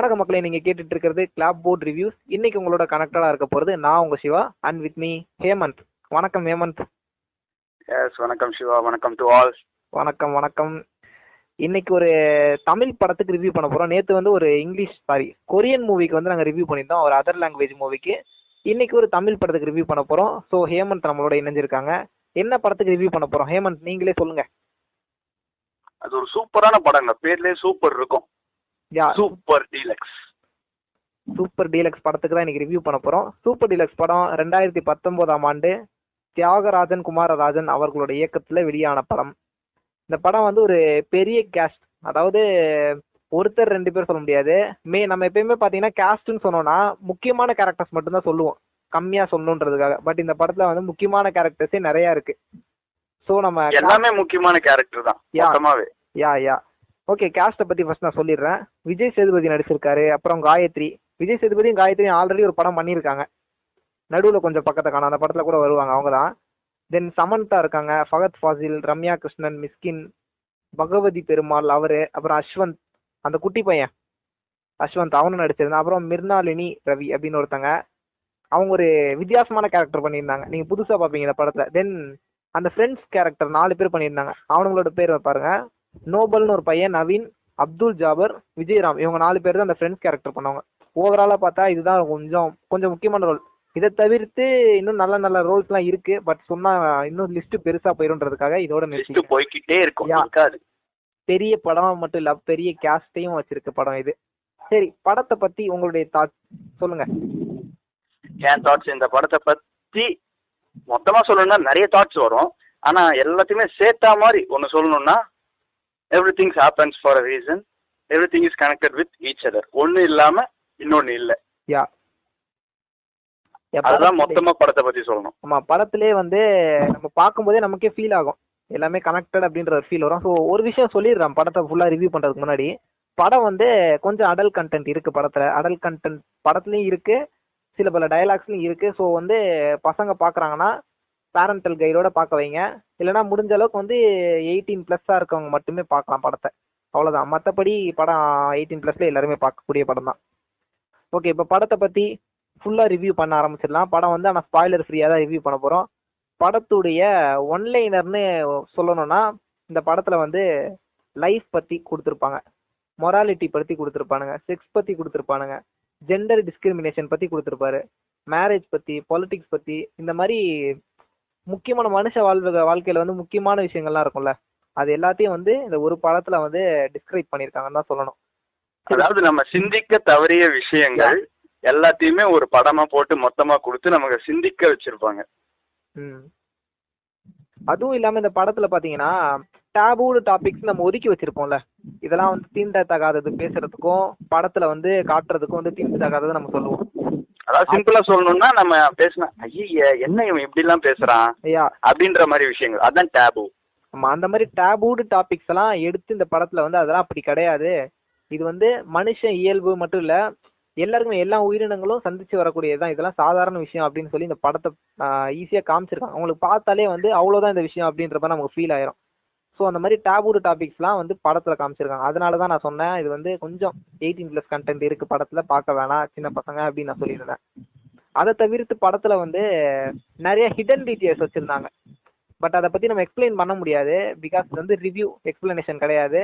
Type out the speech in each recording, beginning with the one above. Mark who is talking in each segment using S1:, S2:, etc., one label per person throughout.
S1: வணக்க மக்களை நீங்க கேட்டுட்டு இருக்கிறது கிளாப் போர்ட் ரிவ்யூஸ் இன்னைக்கு உங்களோட கனெக்டடா இருக்க போறது நான் உங்க Siva and with me Hemant. வணக்கம் ஹேமந்த்.
S2: எஸ் வணக்கம் சிவா வணக்கம் டு ஆல்
S1: வணக்கம் வணக்கம். இன்னைக்கு ஒரு தமிழ் படத்துக்கு ரிவ்யூ பண்ண போறோம். நேத்து வந்து ஒரு இங்கிலீஷ் சாரி கொரியன் மூவிக்கு வந்து நாங்க ரிவ்யூ பண்ணியிருந்தோம். ஒரு அதர் லாங்குவேஜ் மூவிக்கு இன்னைக்கு ஒரு தமிழ் படத்துக்கு ரிவ்யூ பண்ண போறோம். ஸோ ஹேமந்த் நம்மளோட இணைஞ்சிருக்காங்க. என்ன படத்துக்கு ரிவ்யூ பண்ண போறோம்? ஹேமந்த் நீங்களே சொல்லுங்க.
S2: அது ஒரு சூப்பரான படங்க. பேர்லயே சூப்பர் இருக்கும். சூப்பர் டீலக்ஸ்
S1: சூப்பர் டீலக்ஸ் படத்துக்கு தான் இன்னைக்கு ரிவ்யூ பண்ண போறோம். சூப்பர் டீலக்ஸ் படம் ரெண்டாயிரத்தி பத்தொன்பதாம் ஆண்டு தியாகராஜன் குமாரராஜன் அவர்களோட இயக்கத்துல வெளியான படம். இந்த படம் வந்து ஒரு பெரிய கேஸ்ட் அதாவது ஒருத்தர் ரெண்டு பேர் சொல்ல முடியாது. மே நம்ம எப்பயுமே பாத்தீங்கன்னா கேஸ்ட்னு சொன்னோம்னா முக்கியமான கேரக்டர்ஸ் மட்டும்தான் சொல்லுவோம். கம்மியா சொல்லணுன்றதுக்காக. பட் இந்த படத்துல வந்து முக்கியமான கேரக்டர்ஸே நிறைய இருக்கு. ஸோ நம்ம
S2: எல்லாமே முக்கியமான கேரக்டர் தான்
S1: யா யா ஓகே கேஸ்ட்டை பத்தி ஃபர்ஸ்ட் நான் சொல்லிடுறேன். விஜய் சேதுபதி நடிச்சிருக்காரு அப்புறம் காயத்ரி. விஜய் சேதுபதியும் காயத்ரியும் ஆல்ரெடி ஒரு படம் பண்ணியிருக்காங்க. நடுவில் கொஞ்சம் பக்கத்தை காணும். அந்த படத்தில் கூட வருவாங்க அவங்க தான் தென் சமந்தா இருக்காங்க ஃபகத் ஃபாசில் ரம்யா கிருஷ்ணன் மிஸ்கின் பகவதி பெருமாள் அவரு அப்புறம் அஸ்வந்த். அந்த குட்டி பையன் அஸ்வந்த் அவனும் நடிச்சிருந்தான். அப்புறம் மிர்னாலினி ரவி அப்படின்னு ஒருத்தங்க. அவங்க ஒரு வித்தியாசமான கேரக்டர் பண்ணியிருந்தாங்க. நீங்க புதுசா பார்ப்பீங்க இந்த படத்துல. தென் அந்த ஃப்ரெண்ட்ஸ் கேரக்டர் நாலு பேர் பண்ணியிருந்தாங்க. அவனுங்களோட பேர் பாருங்க. நோபல்னு ஒரு பையன் நவீன் அப்துல் ஜாபர் விஜயராம். இவங்க நாலு பேர் தான் அந்த ஃப்ரெண்ட்ஸ் கேரக்டர் பண்ணவங்க. ஓவராலா பார்த்தா இதுதான் கொஞ்சம் கொஞ்சம் முக்கியமான ரோல் இதை தவிர்த்து இன்னும் நல்ல நல்ல ரோல்ஸ்லாம் இருக்கு. பட் சொன்னா இன்னும் லிஸ்ட் பெருசா போயிருன்றதுக்காக இதோட நிறுத்தி
S2: போய்க்கிட்டே இருக்கும்.
S1: பெரிய படம் மட்டும் இல்ல பெரிய கேஸ்டையும் வச்சிருக்க படம் இது. சரி படத்தை பத்தி உங்களுடைய தாட் சொல்லுங்க.
S2: என் தாட்ஸ் இந்த படத்தை பத்தி மொத்தமா சொல்லணும்னா நிறைய தாட்ஸ் வரும். ஆனா எல்லாத்தையுமே சேர்த்தா மாதிரி ஒன்னு சொல்லணும்னா every things happens for a reason every thing is connected with each other ஒன்னு இல்லாம இன்னொன்னு இல்ல.
S1: யா
S2: அதுதான் மொத்தமா படத்தை பத்தி சொல்லணும்.
S1: ஆமா படத்திலே வந்து நம்ம பார்க்கும்போதே நமக்கே ஃபீல் ஆகும். எல்லாமே கனெக்டட் அப்படின்ற ஒரு ஃபீல் வரும். ஸோ ஒரு விஷயம் சொல்லிடுறேன். படத்தை ஃபுல்லா ரிவ்யூ பண்றதுக்கு முன்னாடி. படம் வந்து கொஞ்சம் அடல் கண்டென்ட் இருக்கு படத்துல. அடல் கண்டென்ட் படத்துலயும் இருக்கு. சில பல டயலாக்ஸ்லயும் இருக்கு. ஸோ வந்து பசங்க பாக்குறாங்கன்னா பேரண்டல் கைடோட பார்க்க வைங்க. இல்லைன்னா முடிஞ்ச அளவுக்கு வந்து எயிட்டீன் ப்ளஸ்ஸாக இருக்கவங்க மட்டுமே பார்க்கலாம் படத்தை. அவ்வளோதான் மற்றபடி படம் எயிட்டீன் ப்ளஸ்ல எல்லாருமே பார்க்கக்கூடிய படம் தான். ஓகே இப்போ படத்தை பற்றி ஃபுல்லாக ரிவ்யூ பண்ண ஆரம்பிச்சிடலாம். படம் வந்து ஆனால் ஸ்பாய்லர் ஃப்ரீயாக தான் ரிவ்யூ பண்ண போகிறோம் படத்துடைய ஒன்லைனர்னு சொல்லணும்னா இந்த படத்தில் வந்து லைஃப் பற்றி கொடுத்துருப்பாங்க. மொராலிட்டி பற்றி கொடுத்துருப்பானுங்க. செக்ஸ் பற்றி கொடுத்துருப்பானுங்க. ஜெண்டர் டிஸ்கிரிமினேஷன் பற்றி கொடுத்துருப்பாரு. மேரேஜ் பற்றி பாலிட்டிக்ஸ் பற்றி இந்த மாதிரி முக்கியமான மனுஷ வாழ்வு வாழ்க்கையில் வந்து முக்கியமான விஷயங்கள்லாம் இருக்கும்ல. அது எல்லாத்தையும் வந்து இந்த ஒரு படத்தில் வந்து டிஸ்கிரைப் பண்ணியிருக்காங்கன்னு தான் சொல்லணும்.
S2: அதாவது நம்ம சிந்திக்க தவறிய விஷயங்கள் எல்லாத்தையுமே ஒரு படமா போட்டு மொத்தமா கொடுத்து நமக்கு சிந்திக்க வச்சிருப்பாங்க.
S1: அதுவும் இல்லாம இந்த படத்துல பாத்தீங்கன்னா டேபூடு டாபிக்ஸ் நம்ம ஒதுக்கி வச்சிருப்போம்ல. இதெல்லாம் வந்து தீண்டத்தகாதது பேசுறதுக்கும் படத்துல வந்து காட்டுறதுக்கும் வந்து தீண்டத்தகாதது நம்ம சொல்லுவோம்.
S2: அதாவது சிம்பிளா சொல்லணும்னா நம்ம பேசின ஐய என்ன இவன் இப்படி எல்லாம் பேசுறான்?
S1: ஐயா.
S2: அப்படின்ற மாதிரி விஷயங்கள். அதான் டேபு
S1: நம்ம அந்த மாதிரி டேபூடு டாபிக்ஸ் எல்லாம் எடுத்து இந்த படத்துல வந்து அதெல்லாம் அப்படி கிடையாது. இது வந்து மனுஷன் இயல்பு மட்டும் இல்ல எல்லாருக்குமே எல்லா உயிரினங்களும் சந்திச்சு வரக்கூடியதுதான். இதெல்லாம் சாதாரண விஷயம் அப்படின்னு சொல்லி இந்த படத்தை ஈஸியா காமிச்சிருக்காங்க. அவங்களுக்கு பார்த்தாலே வந்து அவ்வளவுதான் இந்த விஷயம் அப்படின்ற மாதிரி நமக்கு ஃபீல் ஆயிரும். ஸோ அந்த மாதிரி டேபூடு டாபிக்ஸ்லாம் வந்து படத்தில் காமிச்சிருக்காங்க. அதனால தான் நான் சொன்னேன் இது வந்து கொஞ்சம் எயிட்டீன் ப்ளஸ் கண்டென்ட் இருக்கு படத்தில் பார்க்க வேணாம் சின்ன பசங்க அப்படின்னு நான் சொல்லியிருந்தேன். அதை தவிர்த்து படத்தில் வந்து நிறைய ஹிடன் டீட்டெயில்ஸ் வச்சுருந்தாங்க. பட் அதை பற்றி நம்ம எக்ஸ்பிளைன் பண்ண முடியாது பிகாஸ் இது வந்து ரிவ்யூ எக்ஸ்பிளனேஷன் கிடையாது.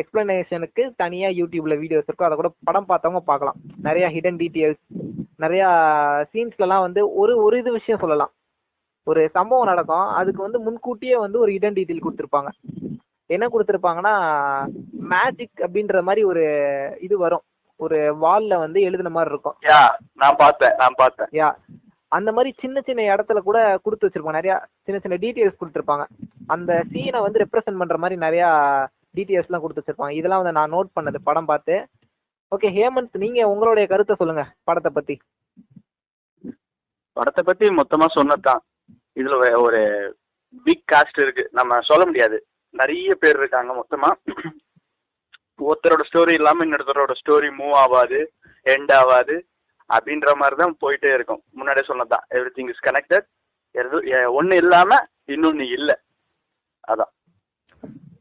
S1: எக்ஸ்பிளனேஷனுக்கு தனியாக யூடியூப்ல வீடியோஸ் இருக்கும் அதை கூட படம் பார்த்தவங்க பார்க்கலாம். நிறைய ஹிடன் டீட்டெயில்ஸ் நிறையா சீன்ஸ்லலாம் வந்து ஒரு ஒரு இது விஷயம் சொல்லலாம். ஒரு சம்பவம் நடக்கும். அதுக்கு வந்து முன்கூட்டியே வந்து ஒரு டீட்டெயில் கொடுத்துருப்பாங்க. என்ன கொடுத்துருப்பாங்கன்னா மேஜிக் அப்படின்ற மாதிரி ஒரு இது வரும். ஒரு வால்ல வந்து எழுதுன மாதிரி இருக்கும்.
S2: யா நான் பார்த்தேன் நான் பார்த்தேன்.
S1: யா அந்த மாதிரி சின்ன சின்ன இடத்துல கூட கொடுத்து வச்சிருப்பாங்க. நிறைய சின்ன சின்ன டீட்டெயில்ஸ் கொடுத்துருப்பாங்க. அந்த சீனை வந்து ரெப்ரசென்ட் பண்ற மாதிரி நிறைய டீட்டெயில்ஸ்லாம் கொடுத்து வச்சிருப்பாங்க. இதெல்லாம் வந்து நான் நோட் பண்ணது படம் பார்த்து. ஓகே ஹேமந்த் நீங்க உங்களுடைய கருத்தை சொல்லுங்க படத்தை பத்தி.
S2: படத்தை பத்தி மொத்தமா சொன்னதுதான். இதுல ஒரு- பிக் காஸ்ட் இருக்கு. நம்ம சொல்ல முடியாது. நிறைய பேர் இருக்காங்க மொத்தமா. ஒருத்தரோட ஸ்டோரி இல்லாம இன்னொருத்தரோட ஸ்டோரி மூவ் ஆகாது எண்ட் ஆகாது அப்படின்ற மாதிரி தான் போயிட்டே இருக்கும். முன்னாடியே சொன்னதான் எவ்ரி திங் இஸ் கனெக்டட் ஒன்னு இல்லாம இன்னொன்னு இல்ல. அதான்.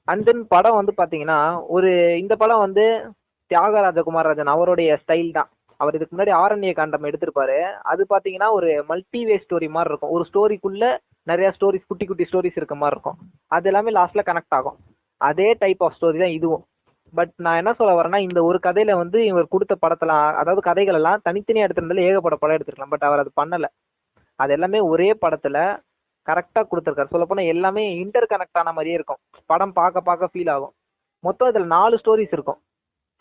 S1: அண்ட் தென் படம் வந்து பாத்தீங்கன்னா ஒரு இந்த படம் வந்து தியாகராஜ குமாரராஜன் அவருடைய ஸ்டைல் தான். அவர் இதுக்கு முன்னாடி ஆரண்ய காண்டம் எடுத்திருப்பாரு. அது பாத்தீங்கன்னா ஒரு மல்டிவே ஸ்டோரி மாதிரி இருக்கும். ஒரு ஸ்டோரிக்குள்ள நிறைய ஸ்டோரிஸ் குட்டி குட்டி ஸ்டோரிஸ் இருக்க மாதிரி இருக்கும். அது எல்லாமே லாஸ்ட்ல கனெக்ட் ஆகும். அதே டைப் ஆஃப் ஸ்டோரி தான் இதுவும். பட் நான் என்ன சொல்ல வரேன்னா இந்த ஒரு கதையில வந்து இவர் கொடுத்த படத்துல அதாவது கதைகள் எல்லாம் தனித்தனியா எடுத்திருந்தாலும் ஏகப்பட படம் எடுத்திருக்கலாம். பட் அவர் அது பண்ணல. அது எல்லாமே ஒரே படத்துல கரெக்டா கொடுத்துருக்காரு. சொல்ல போனா எல்லாமே இன்டர் கனெக்ட் ஆன மாதிரியே இருக்கும். படம் பார்க்க பார்க்க ஃபீல் ஆகும். மொத்தம் இதுல நாலு ஸ்டோரிஸ் இருக்கும்.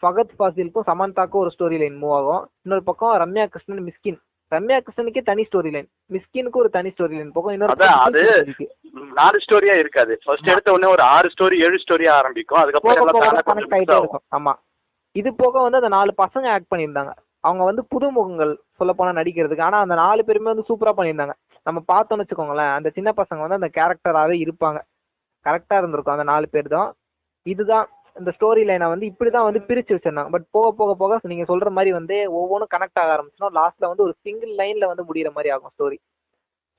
S1: ஃபகத் ஃபாசிலுக்கும் சமந்தாக்கும் ஒரு ஸ்டோரி லைன் மூவ் ஆகும். இன்னொரு பக்கம் ரம்யா கிருஷ்ணன் மிஸ்கின். ரம்யா கிருஷ்ணனுக்கே தனி ஸ்டோரி லைன் மிஸ்கினுக்கு ஒரு தனி ஸ்டோரி லைன் போகும். இன்னொரு பக்கம்
S2: அது-. நாலு ஸ்டோரியா இருக்காது. ஃபர்ஸ்ட் எடுத்த உடனே ஒரு ஆறு ஸ்டோரி ஏழு ஸ்டோரியா ஆரம்பிக்கும். அதுக்கப்புறம்
S1: ஆமா. இது போக வந்து அந்த நாலு பசங்க ஆக்ட் பண்ணியிருந்தாங்க. அவங்க வந்து புதுமுகங்கள் சொல்ல போனா நடிக்கிறதுக்கு. ஆனா அந்த நாலு பேருமே வந்து சூப்பரா பண்ணியிருந்தாங்க. நம்ம பார்த்தோம்னு வச்சுக்கோங்களேன் அந்த சின்ன பசங்க வந்து அந்த கேரக்டராகவே இருப்பாங்க. கரெக்டா இருந்திருக்கும் அந்த நாலு பேர் தான். இதுதான் இந்த ஸ்டோரி லைனை வந்து இப்படிதான் வந்து பிரிச்சு வச்சிருந்தாங்க. பட் போக போக போக நீங்க சொல்ற மாதிரி வந்து ஒவ்வொன்றும் கனெக்ட் ஆக ஆரம்பிச்சிடும். லாஸ்ட்ல வந்து ஒரு சிங்கிள் லைன்ல வந்து முடியிற மாதிரி ஆகும் ஸ்டோரி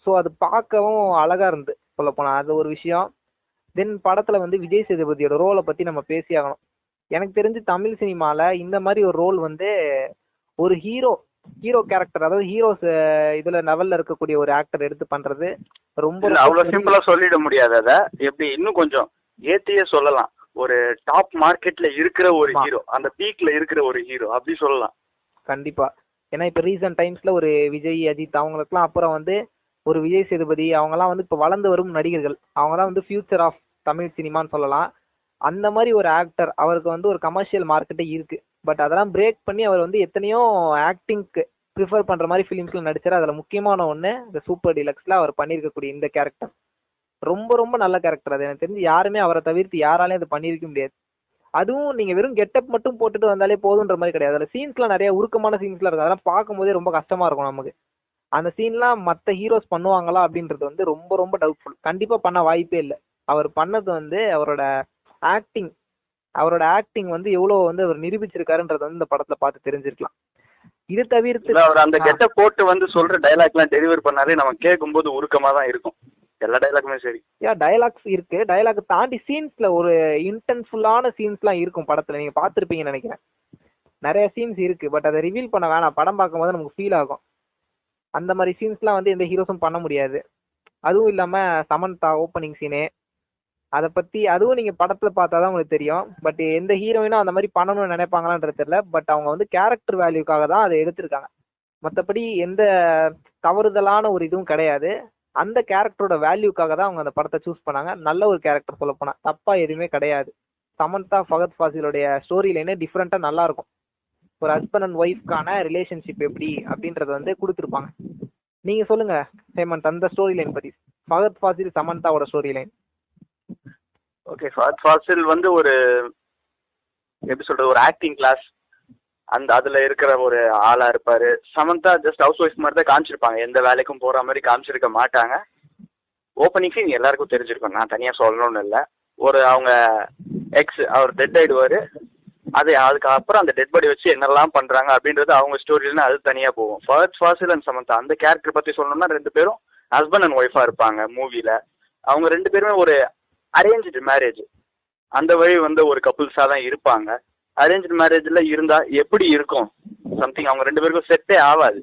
S1: ஸோ அது பார்க்கவும் அழகா இருந்து சொல்ல போனா அது ஒரு விஷயம். தென் படத்துல வந்து விஜய் சேதுபதியோட ரோலை பத்தி நம்ம பேசி ஆகணும். எனக்கு தெரிஞ்சு தமிழ் சினிமால இந்த மாதிரி ஒரு ரோல் வந்து ஒரு ஹீரோ ஹீரோ கேரக்டர் அதாவது ஹீரோஸ் இதுல லெவல்ல இருக்கக்கூடிய ஒரு ஆக்டர் எடுத்து பண்றது ரொம்ப
S2: அவ்வளவு சிம்பிளா சொல்லிட முடியாது அத. எப்படி? இன்னும் கொஞ்சம் ஏத்தியே சொல்லலாம். ஒரு டாப் மார்க்கெட்ல இருக்கிற ஒரு. ஹீரோ அந்த பீக்ல இருக்கிற ஒரு ஹீரோ அப்படி சொல்லலாம்.
S1: கண்டிப்பா. ஏன்னா இப்ப ரீசன்ட் டைம்ஸ்ல ஒரு விஜய் அஜித் அவங்களுக்குலாம் அப்புறம் வந்து ஒரு விஜய் சேதுபதி அவங்கலாம் வந்து இப்ப வளர்ந்து வரும் நடிகர்கள். அவங்க தான் வந்து ஃபியூச்சர் ஆஃப் தமிழ் சினிமான்னு சொல்லலாம். அந்த மாதிரி ஒரு ஆக்டர் அவருக்கு வந்து ஒரு கமர்ஷியல் மார்க்கெட்டே இருக்கு. பட் அதெல்லாம் பிரேக் பண்ணி அவர் வந்து எத்தனையோ ஆக்டிங்க்கு ப்ரிஃபர் பண்ற மாதிரி ஃபிலிம்ஸ்ல நடிச்சாரு. அதுல முக்கியமான ஒண்ணு இந்த சூப்பர் டிலக்ஸ்ல அவர் பண்ணியிருக்கக்கூடிய இந்த கேரக்டர் ரொம்ப ரொம்ப நல்ல கேரக்டர் அது. எனக்கு தெரிஞ்சு யாருமே அவரை தவிர்த்து யாராலையும் அது பண்ணியிருக்க முடியாது. அதுவும் நீங்க வெறும் கெட்டப் மட்டும் போட்டுட்டு வந்தாலே போதுன்ற மாதிரி கிடையாது. அதுல சீன்ஸ்லாம் நிறைய உருக்கமான சீன்ஸ்லாம் இருக்கு. அதெல்லாம் பார்க்கும்போதே ரொம்ப கஷ்டமா இருக்கும் நமக்கு. அந்த சீன்லாம் மத்த ஹீரோஸ் பண்ணுவாங்களா அப்படின்றது வந்து ரொம்ப ரொம்ப டவுட்ஃபுல் கண்டிப்பா பண்ண வாய்ப்பே இல்லை. அவர் பண்ணது வந்து அவரோட ஆக்டிங் அவரோட ஆக்டிங் வந்து எவ்வளவு வந்து அவர் நிரூபிச்சிருக்காருன்றது வந்து இந்த படத்துல பார்த்து தெரிஞ்சிருக்கலாம். இது தவிர்த்து
S2: அவர் அந்த. கெட்ட போட்டு வந்து சொல்ற டைலாக் எல்லாம் டெலிவர் பண்ணாலே நம்ம கேட்கும்போது உருக்கமா தான் இருக்கும். எல்லா டைலாக்குமே சரி.
S1: யா டயலாக்ஸ் இருக்கு. டயலாக் தாண்டி சீன்ஸ்ல ஒரு இன்டென்ஸ்ஃபுல்லான சீன்ஸ்லாம் இருக்கும் படத்துல. நீங்க பார்த்திருப்பீங்கன்னு நினைக்கிறேன். நிறைய சீன்ஸ் இருக்கு பட் அதை ரிவீல் பண்ண வேணாம். படம் பார்க்கும்போது நமக்கு ஃபீல் ஆகும். அந்த மாதிரி சீன்ஸ்லாம் வந்து எந்த ஹீரோஸும் பண்ண முடியாது. அதுவும் இல்லாம சமந்தா ஓப்பனிங் சீனு அதை பத்தி அதுவும் நீங்க படத்துல பார்த்தாதான் உங்களுக்கு தெரியும். பட் எந்த ஹீரோயினும் அந்த மாதிரி பண்ணணும்னு நினைப்பாங்களான்றது தெரியல. பட் அவங்க வந்து கேரக்டர் வேல்யூக்காக தான் அதை எடுத்திருக்காங்க. மற்றபடி எந்த தவறுதலான ஒரு இதுவும் கிடையாது. அந்த கேரக்டரோட வேல்யூக்காக தான் அவங்க அந்த படத்தை சூஸ் பண்ணாங்க. நல்ல ஒரு கேரக்டர் சொல்ல போனா தப்பா எதுவுமே கிடையாது. சமந்தா ஃபகத் ஃபாசிலுடைய ஸ்டோரி லைனே டிஃப்ரெண்டா நல்லா இருக்கும் ஒரு ஹஸ்பண்ட் அண்ட் ஒய்ஃப்கான ரிலேஷன்ஷிப் எப்படி அப்படின்றத வந்து கொடுத்துருப்பாங்க. நீங்க சொல்லுங்க ஹேமந்த் அந்த ஸ்டோரி லைன் பத்தி. Fahadh Faasil சமந்தாவோட story line
S2: okay Fahadh Faasil வந்து ஒரு எப்படி சொல்றது ஒரு ஆக்டிங் கிளாஸ் அந்த அதுல இருக்கிற ஒரு ஆளா இருப்பாரு. சமந்தா ஜஸ்ட் ஹவுஸ் ஒய்ஃப் மாதிரி தான் காமிச்சிருப்பாங்க. எந்த வேலைக்கும் போற மாதிரி காமிச்சிருக்க மாட்டாங்க. ஓப்பனிங் சீன் எல்லாருக்கும் தெரிஞ்சிருக்கும். நான் தனியா சொல்லணும்னு இல்லை. ஒரு அவங்க எக்ஸ் அவர் டெட் ஆயிடுவாரு. அது அதுக்கப்புறம் அந்த டெட் பாடி வச்சு என்னெல்லாம் பண்றாங்க அப்படின்றது அவங்க ஸ்டோரியில அது தனியா போகும். ஃபர்ஸ்ட் ஃபாசில் அண்ட் சமந்தா அந்த கேரக்டர் பத்தி சொல்லணும்னா ரெண்டு பேரும் ஹஸ்பண்ட் அண்ட் ஒய்ஃபா இருப்பாங்க மூவில அவங்க ரெண்டு பேருமே ஒரு அரேஞ்சு மேரேஜ் அந்த வழி வந்து ஒரு கப்புள்ஸா தான் இருப்பாங்க. அரேஞ்ச் மேரேஜ்ல இருந்தா எப்படி இருக்கும்? சம்திங் அவங்க ரெண்டு பேருக்கும் செட்டே ஆகாது.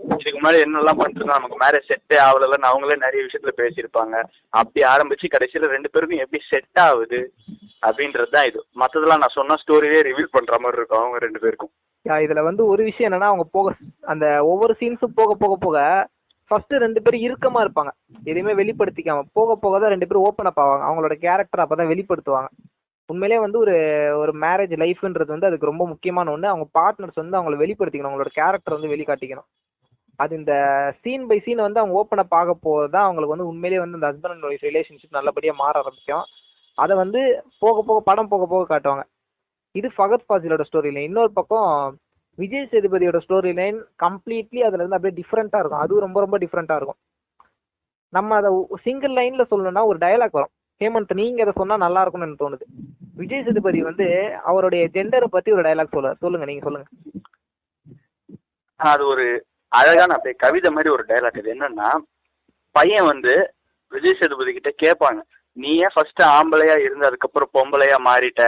S2: இதுக்கு முன்னாடி என்னெல்லாம் பண்ணிருந்தோம் நமக்கு மேரேஜ் செட்டே ஆகலன்னு அவங்களே நிறைய விஷயத்துல பேசியிருப்பாங்க. அப்படி ஆரம்பிச்சு கடைசியில ரெண்டு பேருக்கும் எப்படி செட் ஆகுது அப்படின்றது தான் இது. மத்ததெல்லாம் நான் சொன்ன ஸ்டோரியே ரிவீல் பண்ற மாதிரி இருக்கும் அவங்க ரெண்டு பேருக்கும்.
S1: இதுல வந்து ஒரு விஷயம் என்னன்னா அவங்க போக அந்த ஒவ்வொரு சீன்ஸும் போக போக போக ஃபர்ஸ்ட் ரெண்டு பேரும் இறுக்கமா இருப்பாங்க. எதையுமே வெளிப்படுத்திக்காம போக போக தான் ரெண்டு பேரும் ஓப்பன் அப் ஆவாங்க. அவங்களோட கேரக்டர் அப்பதான் வெளிப்படுத்துவாங்க. உண்மையிலே வந்து ஒரு ஒரு மேரேஜ் லைஃப்ன்றது வந்து அதுக்கு ரொம்ப முக்கியமான ஒன்று அவங்க பார்ட்னர்ஸ் வந்து அவங்கள வெளிப்படுத்திக்கணும். அவங்களோட கேரக்டர் வந்து வெளிக்காட்டிக்கணும். அது இந்த சீன் பை சீன் வந்து அவங்க ஓப்பன் அப் ஆக தான் அவங்களுக்கு வந்து உண்மையிலேயே வந்து இந்த ஹஸ்பண்ட் அண்ட் ஒய்ஃப் ரிலேஷன்ஷிப் நல்லபடியாக மாற ஆரம்பிக்கும். அதை வந்து போக போக படம் போக போக காட்டுவாங்க. இது ஃபகத் ஃபாசிலோட ஸ்டோரி லைன் இன்னொரு பக்கம் விஜய் சேதுபதியோட ஸ்டோரி லைன் கம்ப்ளீட்லி அதுல இருந்து அப்படியே டிஃப்ரெண்ட்டாக இருக்கும். அதுவும் ரொம்ப ரொம்ப டிஃப்ரெண்ட்டாக இருக்கும். நம்ம அதை சிங்கிள் லைன்ல சொல்லணும்னா ஒரு டயலாக் வரும். ஹேமந்த் நீங்க அதை சொன்னா நல்லா இருக்கும்னு எனக்கு தோணுது. விஜய் சேதுபதி வந்து அவருடைய ஜெண்டரை பத்தி ஒரு டயலாக் சொல்ல சொல்லுங்க நீங்க சொல்லுங்க.
S2: அது ஒரு அழகான அப்படியே கவிதை மாதிரி ஒரு டைலாக் இது என்னன்னா பையன் வந்து விஜய் சேதுபதி கிட்ட கேட்பாங்க நீ ஏன் ஃபர்ஸ்ட் ஆம்பளையா இருந்து அதுக்கப்புறம் பொம்பளையா மாறிட்ட?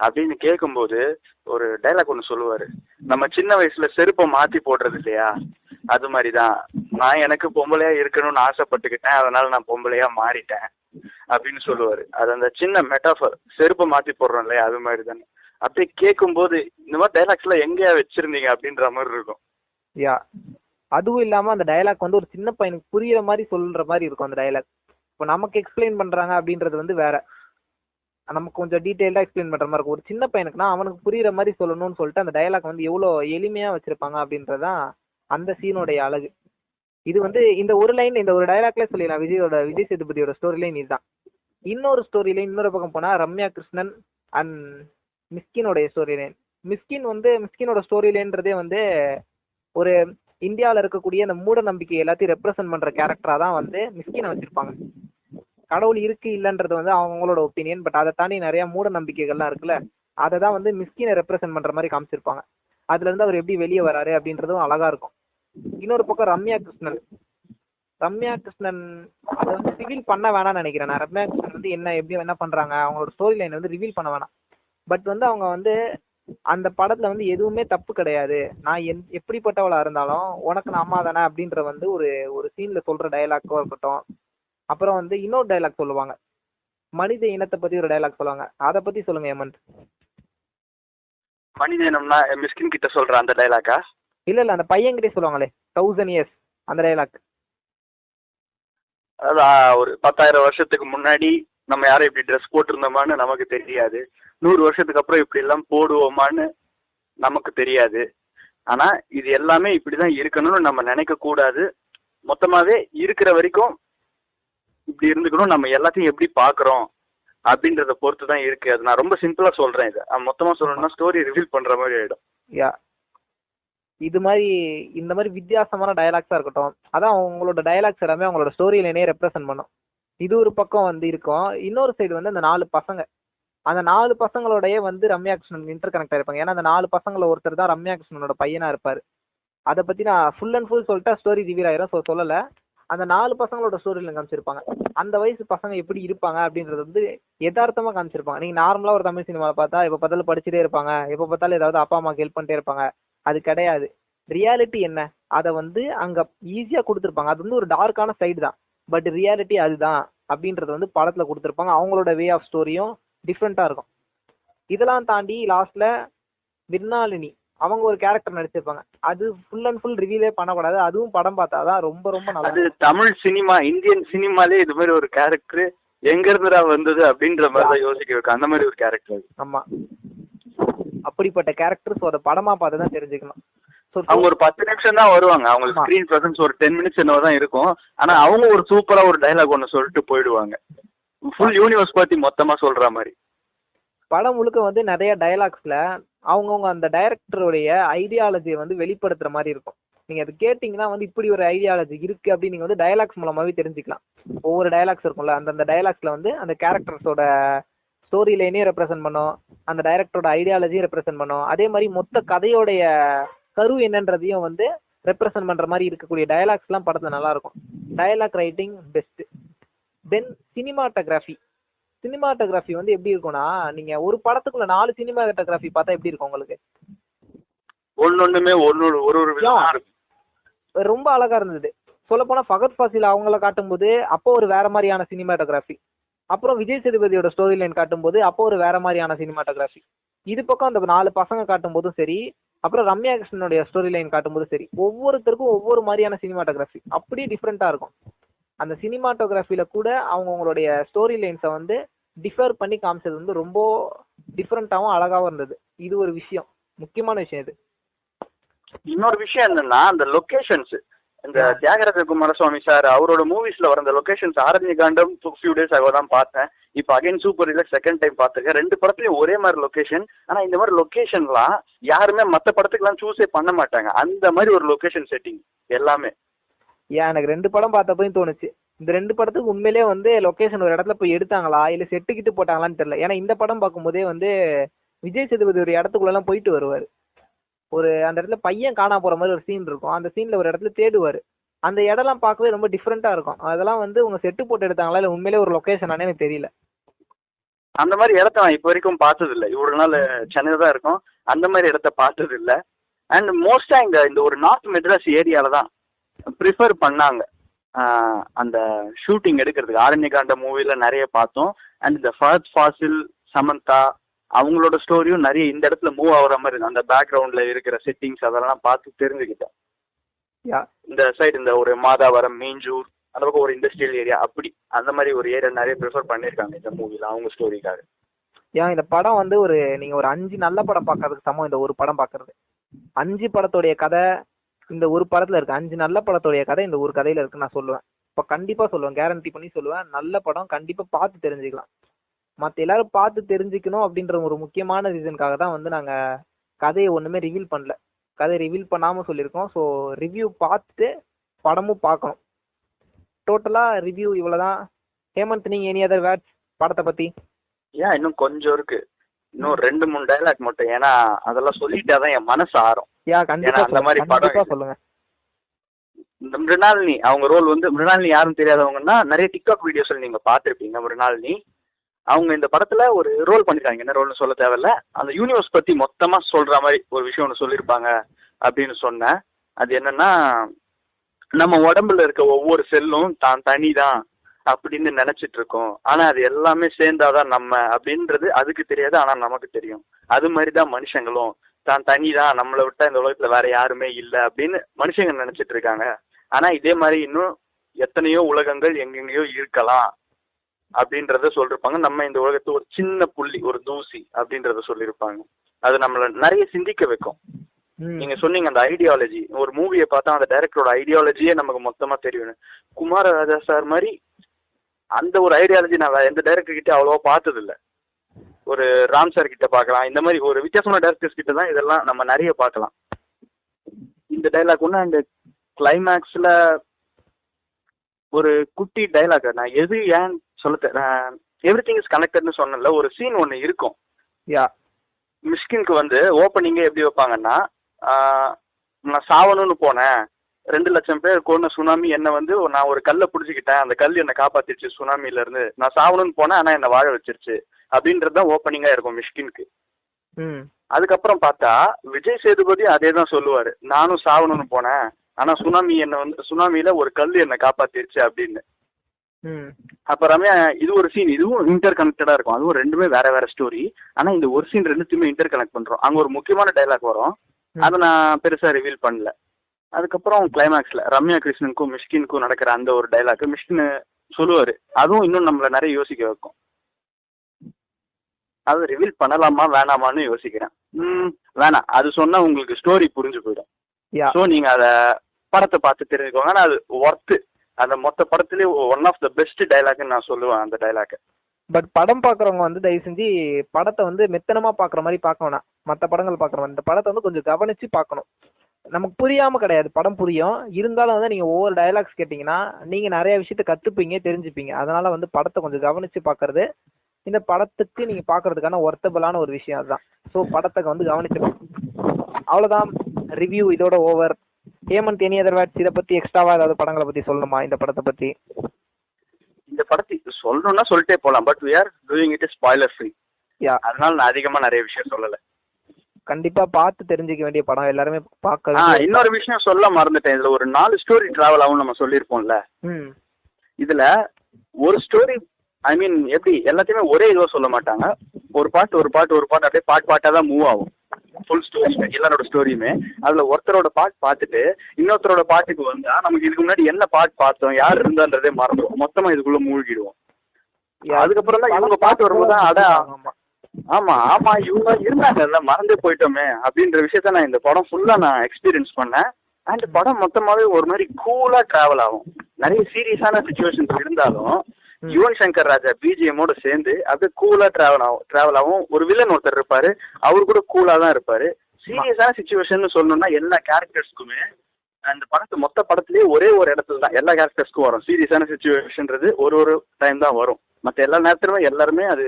S2: அப்படின்னு கேட்கும்போது ஒரு டைலாக் ஒன்று சொல்லுவாரு. நம்ம சின்ன வயசுல செருப்பை மாத்தி போடுறது இல்லையா? அது மாதிரிதான். நான் எனக்கு பொம்பளையா இருக்கணும்னு ஆசைப்பட்டுக்கிட்டேன் அதனால நான் பொம்பளையா மாறிட்டேன். அப்படின்னு சொல்லுவாரு. அது அந்த சின்ன மெட்டாஃபர் செருப்பை மாத்தி போடுறோம் இல்லையா அது மாதிரி தானே. அப்படியே கேட்கும் போது இந்த மாதிரி டைலாக்ஸ் எல்லாம் எங்கேயா வச்சிருந்தீங்க அப்படின்ற மாதிரி இருக்கும்.
S1: யா அதுவும் இல்லாம அந்த டயலாக் வந்து ஒரு சின்ன பையனுக்கு புரியுற மாதிரி சொல்ற மாதிரி இருக்கும் அந்த டயலாக் இப்போ நமக்கு எக்ஸ்பிளைன் பண்றாங்க அப்படின்றது வந்து வேற. நமக்கு கொஞ்சம் டீட்டெயில்டா எக்ஸ்பிளைன் பண்ற மாதிரி இருக்கும். ஒரு சின்ன பையனுக்குனா அவனுக்கு புரியுற மாதிரி சொல்லணும்னு சொல்லிட்டு அந்த டயலாக் வந்து எவ்வளவு எளிமையா வச்சிருப்பாங்க அப்படின்றதான் அந்த சீனுடைய அழகு. இது வந்து இந்த ஒரு லைன் இந்த ஒரு டயலாக்ல சொல்லிடலாம். விஜயோட விஜய் சேதுபதியோட ஸ்டோரி லைன் இதுதான். இன்னொரு ஸ்டோரி லைன் இன்னொரு பக்கம் போனா ரம்யா கிருஷ்ணன் அண்ட் மிஸ்கினோடைய ஸ்டோரி லைன் மிஸ்கின் வந்து மிஸ்கினோட ஸ்டோரி லைன்றதே வந்து ஒரு இந்தியாவில் இருக்கக்கூடிய அந்த மூட நம்பிக்கை எல்லாத்தையும் ரெப்ரசென்ட் பண்ற கேரக்டரா தான் வந்து மிஸ்கினை வச்சிருப்பாங்க. கடவுள் இருக்கு இல்லைன்றது வந்து அவங்களோட ஒப்பீனியன் பட் அதை தாண்டி நிறைய மூட நம்பிக்கைகள்லாம் இருக்குல்ல அதை தான் வந்து மிஸ்கினை ரெப்ரசென்ட் பண்ற மாதிரி காமிச்சிருப்பாங்க. அதுல இருந்து அவர் எப்படி வெளியே வராரு அப்படின்றதும் அழகா இருக்கும். இன்னொரு பக்கம் ரம்யா கிருஷ்ணன். ரம்யா கிருஷ்ணன் அதை வந்து ரிவீல் பண்ண வேணாம்னு நினைக்கிறேன். நான் ரம்யா கிருஷ்ணன் வந்து என்ன எப்படி என்ன பண்றாங்க அவங்களோட ஸ்டோரி லைன் வந்து ரிவீல் பண்ண வேணாம். பட் வந்து அவங்க வந்து அந்த படத்துல வந்து எதுவுமே தப்பு கிடையாது. நான் என் எப்படிப்பட்டவளா இருந்தாலும் உனக்கு நான் அம்மா தானே அப்படின்ற வந்து ஒரு ஒரு சீன்ல சொல்ற டைலாக்கோ இருக்கட்டும். அப்புறம் வந்து இன்னொரு டயலாக் சொல்லுவாங்க. மனித இனத்தை பத்தி ஒரு டயலாக் சொல்லுவாங்க. அதை பத்தி சொல்லுங்க ஹேமந்த்.
S2: மனித இனம்னா மிஸ்கின் கிட்ட சொல்ற அந்த டைலாக்கா
S1: இல்ல இல்ல அந்த பையன்கிட்டே சொல்லுவாங்களே தௌசண்ட் இயர்ஸ் அந்த
S2: அதான் ஒரு பத்தாயிரம் வருஷத்துக்கு முன்னாடி நம்ம யாரும் இப்படி ட்ரெஸ் போட்டிருந்தோமான்னு நமக்கு தெரியாது. நூறு வருஷத்துக்கு அப்புறம் இப்படி எல்லாம் போடுவோமான்னு நமக்கு தெரியாது. ஆனா இது எல்லாமே இப்படிதான் இருக்கணும்னு நம்ம நினைக்க கூடாது. மொத்தமாவே இருக்கிற வரைக்கும் இப்படி இருந்துக்கணும். நம்ம எல்லாத்தையும் எப்படி பாக்குறோம் அப்படின்றத பொறுத்து தான் இருக்கு. அது நான் ரொம்ப சிம்பிளா சொல்றேன் இதை. மொத்தமா சொல்லணும்னா ஸ்டோரி ரிவீல் பண்ற மாதிரி ஆயிடும்.
S1: யா இது மாதிரி இந்த மாதிரி வித்தியாசமான டயலாக்ஸா இருக்கட்டும் அதான் அவங்களோட டயலாக்ஸ் எல்லாமே அவங்களோட ஸ்டோரி லைனே ரெப்ரசென்ட் பண்ணும். இது ஒரு பக்கம் வந்து இருக்கும். இன்னொரு சைடு வந்து அந்த நாலு பசங்க. அந்த நாலு பசங்களோடயே வந்து ரம்யா கிருஷ்ணன் இன்டர் கனெக்ட் ஆயிருப்பாங்க. ஏன்னா அந்த நாலு பசங்கள ஒருத்தர் தான் ரம்யா கிருஷ்ணனோட பையனா இருப்பாரு. அதை பத்தி நான் ஃபுல் அண்ட் ஃபுல் சொல்லிட்டா ஸ்டோரி ரிவீல் ஆயிரும். ஸோ சொல்லல. அந்த நாலு பசங்களோட ஸ்டோரியில காமிச்சிருப்பாங்க. அந்த வயசு பசங்க எப்படி இருப்பாங்க அப்படின்றது வந்து யதார்த்தமா காமிச்சிருப்பாங்க. நீங்க நார்மலா ஒரு தமிழ் சினிமாவை பார்த்தா எப்ப பார்த்தாலும் படிச்சுட்டே இருப்பாங்க. எப்ப பார்த்தாலும் ஏதாவது அப்பா அம்மாக்கு ஹெல்ப் பண்ணிட்டே இருப்பாங்க. அது கிடையாது. ரியாலிட்டி என்ன? அதை வந்து அங்க ஈஸியா கொடுத்துருப்பாங்க. அது வந்து ஒரு டார்க்கான சைடு தான். பட் ரியாலிட்டி அதுதான் அப்படின்றது வந்து படத்துல கொடுத்துருப்பாங்க. அவங்களோட வே ஆஃப் ஸ்டோரியும் டிஃப்ரெண்டா இருக்கும். இதெல்லாம் தாண்டி லாஸ்ட்ல மிர்னாலினி அவங்க ஒரு கேரக்டர் நடிச்சிருப்பாங்க. அது ஃபுல் அண்ட் ஃபுல் ரிவீலே பண்ணக்கூடாது. அதுவும் படம் பார்த்தாதான் ரொம்ப ரொம்ப நல்லா
S2: அது தமிழ் சினிமா இந்தியன் சினிமாலே இது மாதிரி ஒரு கேரக்டர் எங்க இருந்துடா வந்தது அப்படின்ற மாதிரி தான் யோசிக்க வைக்கும். அந்த மாதிரி ஒரு கேரக்டர்
S1: ஆமா. அப்படிப்பட்ட கேரக்டர் ஸோ அதை படமா பார்த்து தான் தெரிஞ்சுக்கணும்.
S2: அவங்க ஒரு பத்து நிமிஷம் தான் வருவாங்க. அவங்களுக்கு
S1: ஆமா.
S2: ஸ்கிரீன் பிரசன்ஸ் ஒரு டென் மினிட்ஸ் என்னவோ தான் இருக்கும். ஆனா அவங்க ஒரு சூப்பரா ஒரு டைலாக் ஒன்னு சொல்லிட்டு போயிடுவாங்க. ஃபுல் யூனிவர்ஸ் பத்தி மொத்தமா சொல்ற மாதிரி.
S1: படம் முழுக்க வந்து நிறைய டயலாக்ஸ்ல அவங்கவுங்க அந்த டைரக்டருடைய ஐடியாலஜியை வந்து வெளிப்படுத்துற மாதிரி இருக்கும். நீங்க அது கேட்டீங்கன்னா வந்து இப்படி ஒரு ஐடியாலஜி இருக்கு அப்படின்னு நீங்க வந்து டயலாக்ஸ் மூலமாவே தெரிஞ்சுக்கலாம். ஒவ்வொரு டயலாக்ஸ் இருக்கும்ல அந்தந்த டயலாக்ஸ்ல வந்து அந்த கேரக்டர்ஸோட ஸ்டோரி லைனையும் ரெப்ரசென்ட் பண்ணும். அந்த டைரக்டரோட ஐடியாலஜியும் ரெப்ரசென்ட் பண்ணும். அதே மாதிரி மொத்த கதையோடைய கரு என்னன்றதையும் வந்து ரெப்ரசென்ட் பண்ற மாதிரி இருக்கக்கூடிய டயலாக்ஸ் எல்லாம் படத்துல நல்லா இருக்கும் dialogue writing best then cinematography cinematography வந்து எப்படி இருக்கும்னா நீங்க ஒரு படத்துக்குள்ள நாலு சினிமாட்டோகிராஃபி பார்த்தா எப்படி இருக்கும் உங்களுக்கு?
S2: ஒன்னொண்ணுமே ஒன்னு ஒரு ஒரு
S1: ரொம்ப அழகா இருந்தது. சொல்ல போனா ஃபகத் ஃபாசில் அவங்கள காட்டும்போது அப்போ ஒரு வேற மாதிரியான சினிமாட்டோகிராஃபி அப்புறம் விஜய் சேதுபதியோட ஸ்டோரி லைன் காட்டும்போது அப்போ ஒரு வேற மாதிரியான சினிமாட்டோகிராஃபி இது பக்கம் அந்த நாலு பசங்க காட்டும் போதும் சரி அப்புறம் ரம்யா கிருஷ்ணனுடைய ஸ்டோரி லைன் காட்டும்போது சரி ஒவ்வொருத்தருக்கும் ஒவ்வொரு மாதிரியான சினிமாட்டோகிராஃபி அப்படியே டிஃப்ரெண்டா இருக்கும். அந்த சினிமாட்டோகிராஃபில கூட அவங்கவுங்களுடைய ஸ்டோரி லைன்ஸை வந்து டிஃபர் பண்ணி காமிச்சது வந்து ரொம்ப டிஃப்ரெண்ட்டாகவும் அழகாகவும் இருந்தது. இது ஒரு விஷயம். முக்கியமான விஷயம் இது.
S2: இன்னொரு விஷயம் என்னன்னா அந்த லொக்கேஷன்ஸ் இந்த. தியாகராஜ குமாரசுவாமி சார் அவரோட மூவிஸ்ல வர அந்த locations Aaranya Kaandam few days ஆக தான் பார்த்தேன். இப்போ அகைன் சூப்பர் இல்ல செகண்ட் டைம் பார்த்துருக்கேன். ரெண்டு படத்துலயும் ஒரே மாதிரி லொகேஷன் ஆனா இந்த மாதிரி லொகேஷன்லாம் யாருமே மத்த படத்துக்குலாம் சூஸே பண்ண மாட்டாங்க. அந்த மாதிரி ஒரு லொகேஷன் செட்டிங் எல்லாமே.
S1: ஏன் எனக்கு ரெண்டு படம் பார்த்தப்பையும் தோணுச்சு. இந்த ரெண்டு படத்துக்கு உண்மையிலேயே வந்து லொகேஷன் ஒரு இடத்துல போய் எடுத்தாங்களா? இல்ல செட்டு கிட்டு போட்டாங்களான்னு தெரியல. ஏன்னா இந்த படம் பார்க்கும்போதே வந்து விஜய் சேதுபதி ஒரு இடத்துக்குள்ள எல்லாம் போயிட்டு வருவாரு. ஒரு அந்த இடத்துல பையன் காணா போற மாதிரி ஒரு சீன் இருக்கும். அந்த சீன்ல ஒரு இடத்துல தேடுவாரு. அந்த இடம்லாம் பார்க்கவே ரொம்ப டிஃப்ரெண்டா இருக்கும். அதெல்லாம் வந்து உங்க செட்டு போட்டு எடுத்தாங்களா? இல்ல உண்மையிலே ஒரு லொகேஷனானே எனக்கு தெரியல.
S2: அந்த மாதிரி இடத்த நான் இப்போ வரைக்கும் பார்த்தது இல்லை இவ்வளவு நாள் சென்னையில தான் இருக்கும். அந்த மாதிரி இடத்த பார்த்தது இல்லை அண்ட் மோஸ்டா இங்க இந்த ஒரு நார்த் மெட்ராஸ் ஏரியால தான் ப்ரிஃபர் பண்ணாங்க. அந்த ஷூட்டிங் எடுக்கிறதுக்கு. ஆரண்யகாண்ட மூவில நிறைய பார்த்தோம். அண்ட் இந்த ஃபர்த் ஃபாசில் சமந்தா அவங்களோட ஸ்டோரியும் நிறைய இந்த இடத்துல மூவ் ஆகுற மாதிரி இருக்கும் அந்த பேக்ரவுண்ட்ல இருக்கிற செட்டிங்ஸ் அதெல்லாம் பார்த்து தெரிஞ்சுக்கிட்டேன் இந்த சைடு இந்த ஒரு மாதாவரம் மீஞ்சூர் அந்த பக்கம் ஒரு இண்டஸ்ட்ரியல் ஏரியா அப்படி. அந்த மாதிரி ஒரு ஏரியா நிறைய ப்ரிஃபர் பண்ணியிருக்காங்க இந்த மூவில அவங்க ஸ்டோரிக்காக
S1: ஏன் இந்த படம் வந்து ஒரு நீங்க ஒரு அஞ்சு நல்ல படம் பார்க்கறதுக்கு சமம் இந்த ஒரு படம் பார்க்கறது. அஞ்சு படத்துடைய கதை இந்த ஒரு படத்துல இருக்கு. அஞ்சு நல்ல படத்துடைய கதை இந்த ஒரு கதையில இருக்கு நான் சொல்லுவேன். இப்ப கண்டிப்பா சொல்லுவேன் கேரண்டி பண்ணி சொல்லுவேன். நல்ல படம் கண்டிப்பா பார்த்து தெரிஞ்சுக்கலாம். மத்த எல்லாரும் பார்த்து தெரிஞ்சுக்கணும் அப்படின்ற ஒரு முக்கியமான ரீசனுக்காக தான் வந்து நாங்க கதையை ஒண்ணுமே ரிவீல் பண்ணல. கதையை ரிவீல் பண்ணாம சொல்லியிருக்கோம். ஸோ ரிவ்யூ பார்த்துட்டு படமும் பார்க்கணும். டோட்டலா ரிவ்யூ இவ்வளவுதான். ஹேமந்த் நீங்க எனி அதர் வேர்ட்ஸ் படத்தை பத்தி.
S2: ஏன் இன்னும் கொஞ்சம் இருக்கு. இன்னும் ரெண்டு மூணு டைலாக் மட்டும். ஏன்னா அதெல்லாம் சொல்லிட்டாதான் என் மனசு ஆறும். ஏன்னா அந்த மாதிரி. படம்.
S1: சொல்லுங்க.
S2: இந்த மிருணாலினி அவங்க ரோல் வந்து மிருணாலினி யாரும் தெரியாதவங்கன்னா நிறைய டிக்டாக் வீடியோஸ்ல நீங்க பார்த்திருப்பீங்க மிருணாலினி அவங்க இந்த படத்துல ஒரு ரோல் பண்ணிருக்காங்க. என்ன ரோல்னு சொல்ல தேவையில்ல. அந்த யூனிவர்ஸ் பத்தி மொத்தமா சொல்ற மாதிரி ஒரு விஷயம் ஒன்று சொல்லியிருப்பாங்க அப்படின்னு சொன்னேன். அது என்னன்னா நம்ம உடம்புல இருக்க ஒவ்வொரு செல்லும் தான் தனிதான் அப்படின்னு நினைச்சிட்டு இருக்கோம் ஆனா அது எல்லாமே சேர்ந்தாதான் நம்ம அப்படின்றது அதுக்கு தெரியாது ஆனா நமக்கு தெரியும். அது மாதிரி தான் மனுஷங்களும் தான் தனிதான். நம்மளை விட்டா இந்த உலகத்துல வேற யாருமே இல்லை அப்படின்னு மனுஷங்க நினைச்சிட்டு இருக்காங்க ஆனா இதே மாதிரி இன்னும் எத்தனையோ உலகங்கள் எங்கெங்கேயோ இருக்கலாம். அப்படின்றத சொல்லிருப்பாங்க. நம்ம இந்த உலகத்து ஒரு சின்ன புள்ளி ஒரு தூசி அப்படின்றத சொல்லியிருப்பாங்க அது நம்மள நிறைய சிந்திக்க வைக்கும். நீங்க சொன்னீங்க அந்த ஐடியாலஜி ஒரு மூவியை பார்த்தா அந்த டைரக்டரோட ஐடியாலஜியே நமக்கு மொத்தமா தெரியும். குமாரராஜா சார் மாதிரி அந்த ஒரு ஐடியாலஜி நான் எந்த டைரக்டர் கிட்ட அவ்வளவா பார்த்தது இல்ல ஒரு ராம் சார் கிட்ட பார்க்கலாம். இந்த மாதிரி ஒரு வித்தியாசமான டைரக்டர்ஸ் கிட்ட தான் இதெல்லாம் நம்ம நிறைய பார்க்கலாம். இந்த டைலாக் ஒன்று அந்த கிளைமேக்ஸ்ல ஒரு குட்டி டைலாக் நான் எது ஏன் சொல்ல எவ்ரி திங் இஸ் கனெக்டட்னு சொன்னல ஒரு சீன் ஒன்று இருக்கும்.
S1: யா
S2: மிஷ்கினுக்கு வந்து ஓப்பனிங்கே எப்படி வைப்பாங்கன்னா நான் சாவணும்னு போனேன். ரெண்டு லட்சம் பேர் கொண்ட சுனாமி என்ன வந்து நான் ஒரு கல்லை பிடிச்சிக்கிட்டேன். அந்த கல் என்னை காப்பாத்திருச்சு சுனாமில இருந்து நான் சாவணும்னு போனேன் ஆனா என்னை வாழ வச்சிருச்சு. அப்படின்றது தான் ஓப்பனிங்கா இருக்கும் மிஷ்கினுக்கு. அதுக்கப்புறம் பார்த்தா விஜய் சேதுபதி அதே தான் சொல்லுவாரு. நானும் சாவணும்னு போனேன் ஆனா சுனாமி என்ன வந்து சுனாமியில ஒரு கல் என்னை காப்பாத்திருச்சு அப்படின்னு. அப்ப ரம்யா இது ஒரு சீன் இதுவும் இன்டர் கனெக்டடா இருக்கும். அதுவும் ரெண்டுமே வேற வேற ஸ்டோரி ஆனா இந்த ஒரு சீன் ரெண்டுத்தையுமே இன்டர் கனெக்ட் பண்றோம். அங்க ஒரு முக்கியமான டைலாக் வரும். அதை நான் பெருசா ரிவீல் பண்ணல. அதுக்கப்புறம் கிளைமேக்ஸ்ல ரம்யா கிருஷ்ணனுக்கும் மிஷ்கினுக்கும் நடக்கிற அந்த ஒரு டைலாக் மிஷ்கின் சொல்லுவாரு. அதுவும் இன்னும் நம்மள நிறைய யோசிக்க வைக்கும். அது ரிவீல் பண்ணலாமா வேணாமான்னு யோசிக்கிறேன். ம் வேணாம். அது சொன்னா உங்களுக்கு ஸ்டோரி புரிஞ்சு போயிடும். ஸோ நீங்க அத படத்தை பார்த்து தெரிஞ்சுக்கோங்க. ஆனா அது ஒர்த்து அந்த மொத்த படத்துலயே ஒன் ஆஃப் த பெஸ்ட் டைலாக்னு நான் சொல்லுவேன் அந்த டைலாக்
S1: பட் படம் பாக்குறவங்க வந்து தயவு செஞ்சு படத்தை வந்து மெத்தனமா பாக்குற மாதிரி பார்க்க வேணாம். மற்ற படங்கள் பாக்குற மாதிரி. இந்த படத்தை வந்து கொஞ்சம் கவனிச்சு பார்க்கணும். நமக்கு புரியாம கிடையாது. படம் புரியும். இருந்தாலும் வந்து நீங்க ஒவ்வொரு டயலாக்ஸ் கேட்டீங்கன்னா நீங்க நிறைய விஷயத்த கத்துப்பீங்க தெரிஞ்சுப்பீங்க. அதனால வந்து படத்தை கொஞ்சம் கவனிச்சு பாக்குறது இந்த படத்துக்கு நீங்க பாக்குறதுக்கான ஒர்த்தபிளான ஒரு விஷயம் அதுதான். ஸோ படத்தை வந்து கவனிச்சுக்கணும் அவ்வளவுதான். ரிவ்யூ இதோட over Hemant any other words இதை பத்தி எக்ஸ்ட்ராவா ஏதாவது படங்களை பத்தி சொல்லணுமா? இந்த படத்தை பத்தி.
S2: இந்த படத்தை சொல்லணும்னா சொல்லிட்டே போலாம். But we are doing it spoiler free
S1: யா
S2: அதனால நான் அதிகமா நிறைய விஷயம் சொல்லல.
S1: கண்டிப்பா பார்த்து தெரிஞ்சுக்க வேண்டிய படம். எல்லாருமே
S2: ஆ
S1: பார்க்க
S2: இன்னொரு விஷயம் சொல்ல மறந்துட்டேன். இதுல ஒரு நாலு ஸ்டோரி டிராவல் ஆகும் நம்ம சொல்லியிருப்போம்ல.
S1: ம்.
S2: இதுல ஒரு ஸ்டோரி ஐ மீன் எப்படி? எல்லாத்தையுமே ஒரே இதுவா சொல்ல மாட்டாங்க. ஒரு பாட்டு ஒரு பாட்டு ஒரு பாட்டு அப்படியே பாட்டு பாட்டா தான் மூவ் ஆகும். ஃபுல் ஸ்டோரி எல்லாரோட ஸ்டோரியுமே அதுல ஒருத்தரோட பாட்டு பார்த்துட்டு இன்னொருத்தரோட பாட்டுக்கு வந்தா நமக்கு இதுக்கு முன்னாடி என்ன பாட்டு பார்த்தோம் யார் இருந்தான்றதே மறந்துடும் மொத்தமா இதுக்குள்ள மூழ்கிடுவோம். அதுக்கப்புறம் தான் இவங்க பாட்டு வரும்போது தான் அட
S1: ஆமா
S2: ஆமா இவங்க இருந்தாங்கல்ல மறந்தே போயிட்டோமே அப்படின்ற விஷயத்த நான் இந்த படம் ஃபுல்லா நான் எக்ஸ்பீரியன்ஸ் பண்ணேன். அண்ட் படம் மொத்தமாவே ஒரு மாதிரி கூலா டிராவல் ஆகும். நிறைய சீரியஸான சுச்சுவேஷன்ஸ் இருந்தாலும். யுவன் சங்கர் ராஜா பிஜிஎம்மோட சேர்ந்து அப்படியே கூலா டிராவல் ஆகும் டிராவல் ஆகும். ஒரு வில்லன் ஒருத்தர் இருப்பாரு. அவரு கூட கூலா தான் இருப்பாரு. சீரியஸான சுச்சுவேஷன் சொல்லணும்னா எல்லா கேரக்டர்ஸ்க்குமே அந்த படத்து மொத்த படத்துலயே ஒரே ஒரு இடத்துல தான் எல்லா கேரக்டர்ஸ்க்கும் வரும். சீரியஸான சுச்சுவேஷன்ன்றது ஒரு ஒரு டைம் தான் வரும். மற்ற எல்லா நேரத்திலுமே எல்லாருமே அது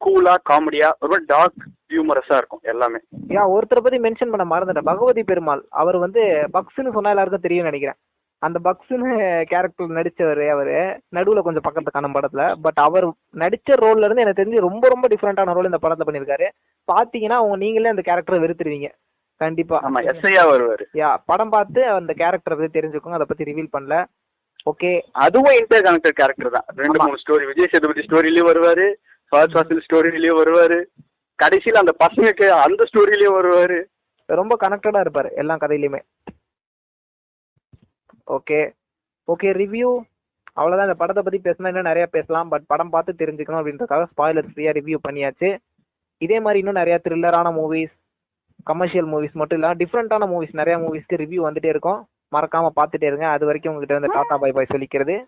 S2: கூலா காமெடியா ஒரு டார்க் ஹியூமரஸா இருக்கும் எல்லாமே.
S1: யா ஒருத்தரை பத்தி மென்ஷன் பண்ண மறந்துட்டேன். பகவதி பெருமாள் அவர் வந்து பக்ஸ்னு சொன்னா எல்லாருக்கும் தெரியும் நினைக்கிறேன். அந்த பக்ஸ்னு கேரக்டர் நடிச்சவர் அவரு. நடுவுல கொஞ்சம் பக்கத்துல காணும் படத்துல. பட் அவர் நடிச்ச ரோல்ல இருந்து எனக்கு தெரிஞ்சு ரொம்ப ரொம்ப டிஃப்ரெண்டான ரோல் இந்த படத்துல பண்ணிருக்காரு பாத்தீங்கன்னா அவங்க நீங்களே அந்த கேரக்டரை வெறுத்துருவீங்க. கண்டிப்பா.
S2: ஆமா எஸ்ஐயா வருவாரு.
S1: யா படம் பார்த்து அந்த கேரக்டரை பத்தி தெரிஞ்சுக்கோங்க. அதை பத்தி ரிவீல் பண்ணல. ஓகே
S2: அதுவும் இன்டர் கனெக்டட் கேரக்டர் தான். ரெண்டு. மூணு ஸ்டோரி விஜய் சேதுபதி ஸ்டோரிலயும் வருவாரு. ஃபர்ஸ்ட் ஃபாசில் ஸ்டோரிலயும் வருவாரு. கடைசியில அந்த பசங்களுக்கு அந்த ஸ்டோரிலயும் வருவாரு.
S1: ரொம்ப கனெக்டடா இருப்பாரு எல்லா கதையிலுமே ஓகே ஓகே ரிவ்யூ அவ்வளவுதான். இந்த படத்தை பத்தி பேசினா இன்னும் நிறைய பேசலாம். பட் படம் பார்த்து தெரிஞ்சுக்கணும் அப்படின்றதுக்காக ஸ்பாயிலர் ஃப்ரீயா ரிவ்யூ பண்ணியாச்சு. இதே மாதிரி இன்னும் நிறைய த்ரில்லரான மூவிஸ் கமர்ஷியல் மூவிஸ் மட்டும் இல்லாம டிஃப்ரெண்டான மூவிஸ் நிறைய மூவிஸ்க்கு ரிவ்யூ வந்துட்டே இருக்கும். மறக்காம பார்த்துட்டே இருங்க. அது வரைக்கும் உங்ககிட்ட வந்து டாடா பை பாய் சொல்லிக்கிறது.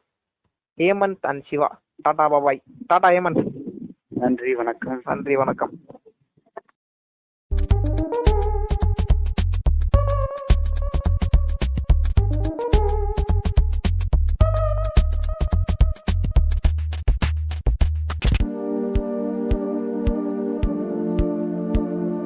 S1: ஹேமந்த் அண்ட் சிவா. டாடா பாய் டாடா ஹேமந்த்.
S2: நன்றி வணக்கம்.
S1: நன்றி வணக்கம்.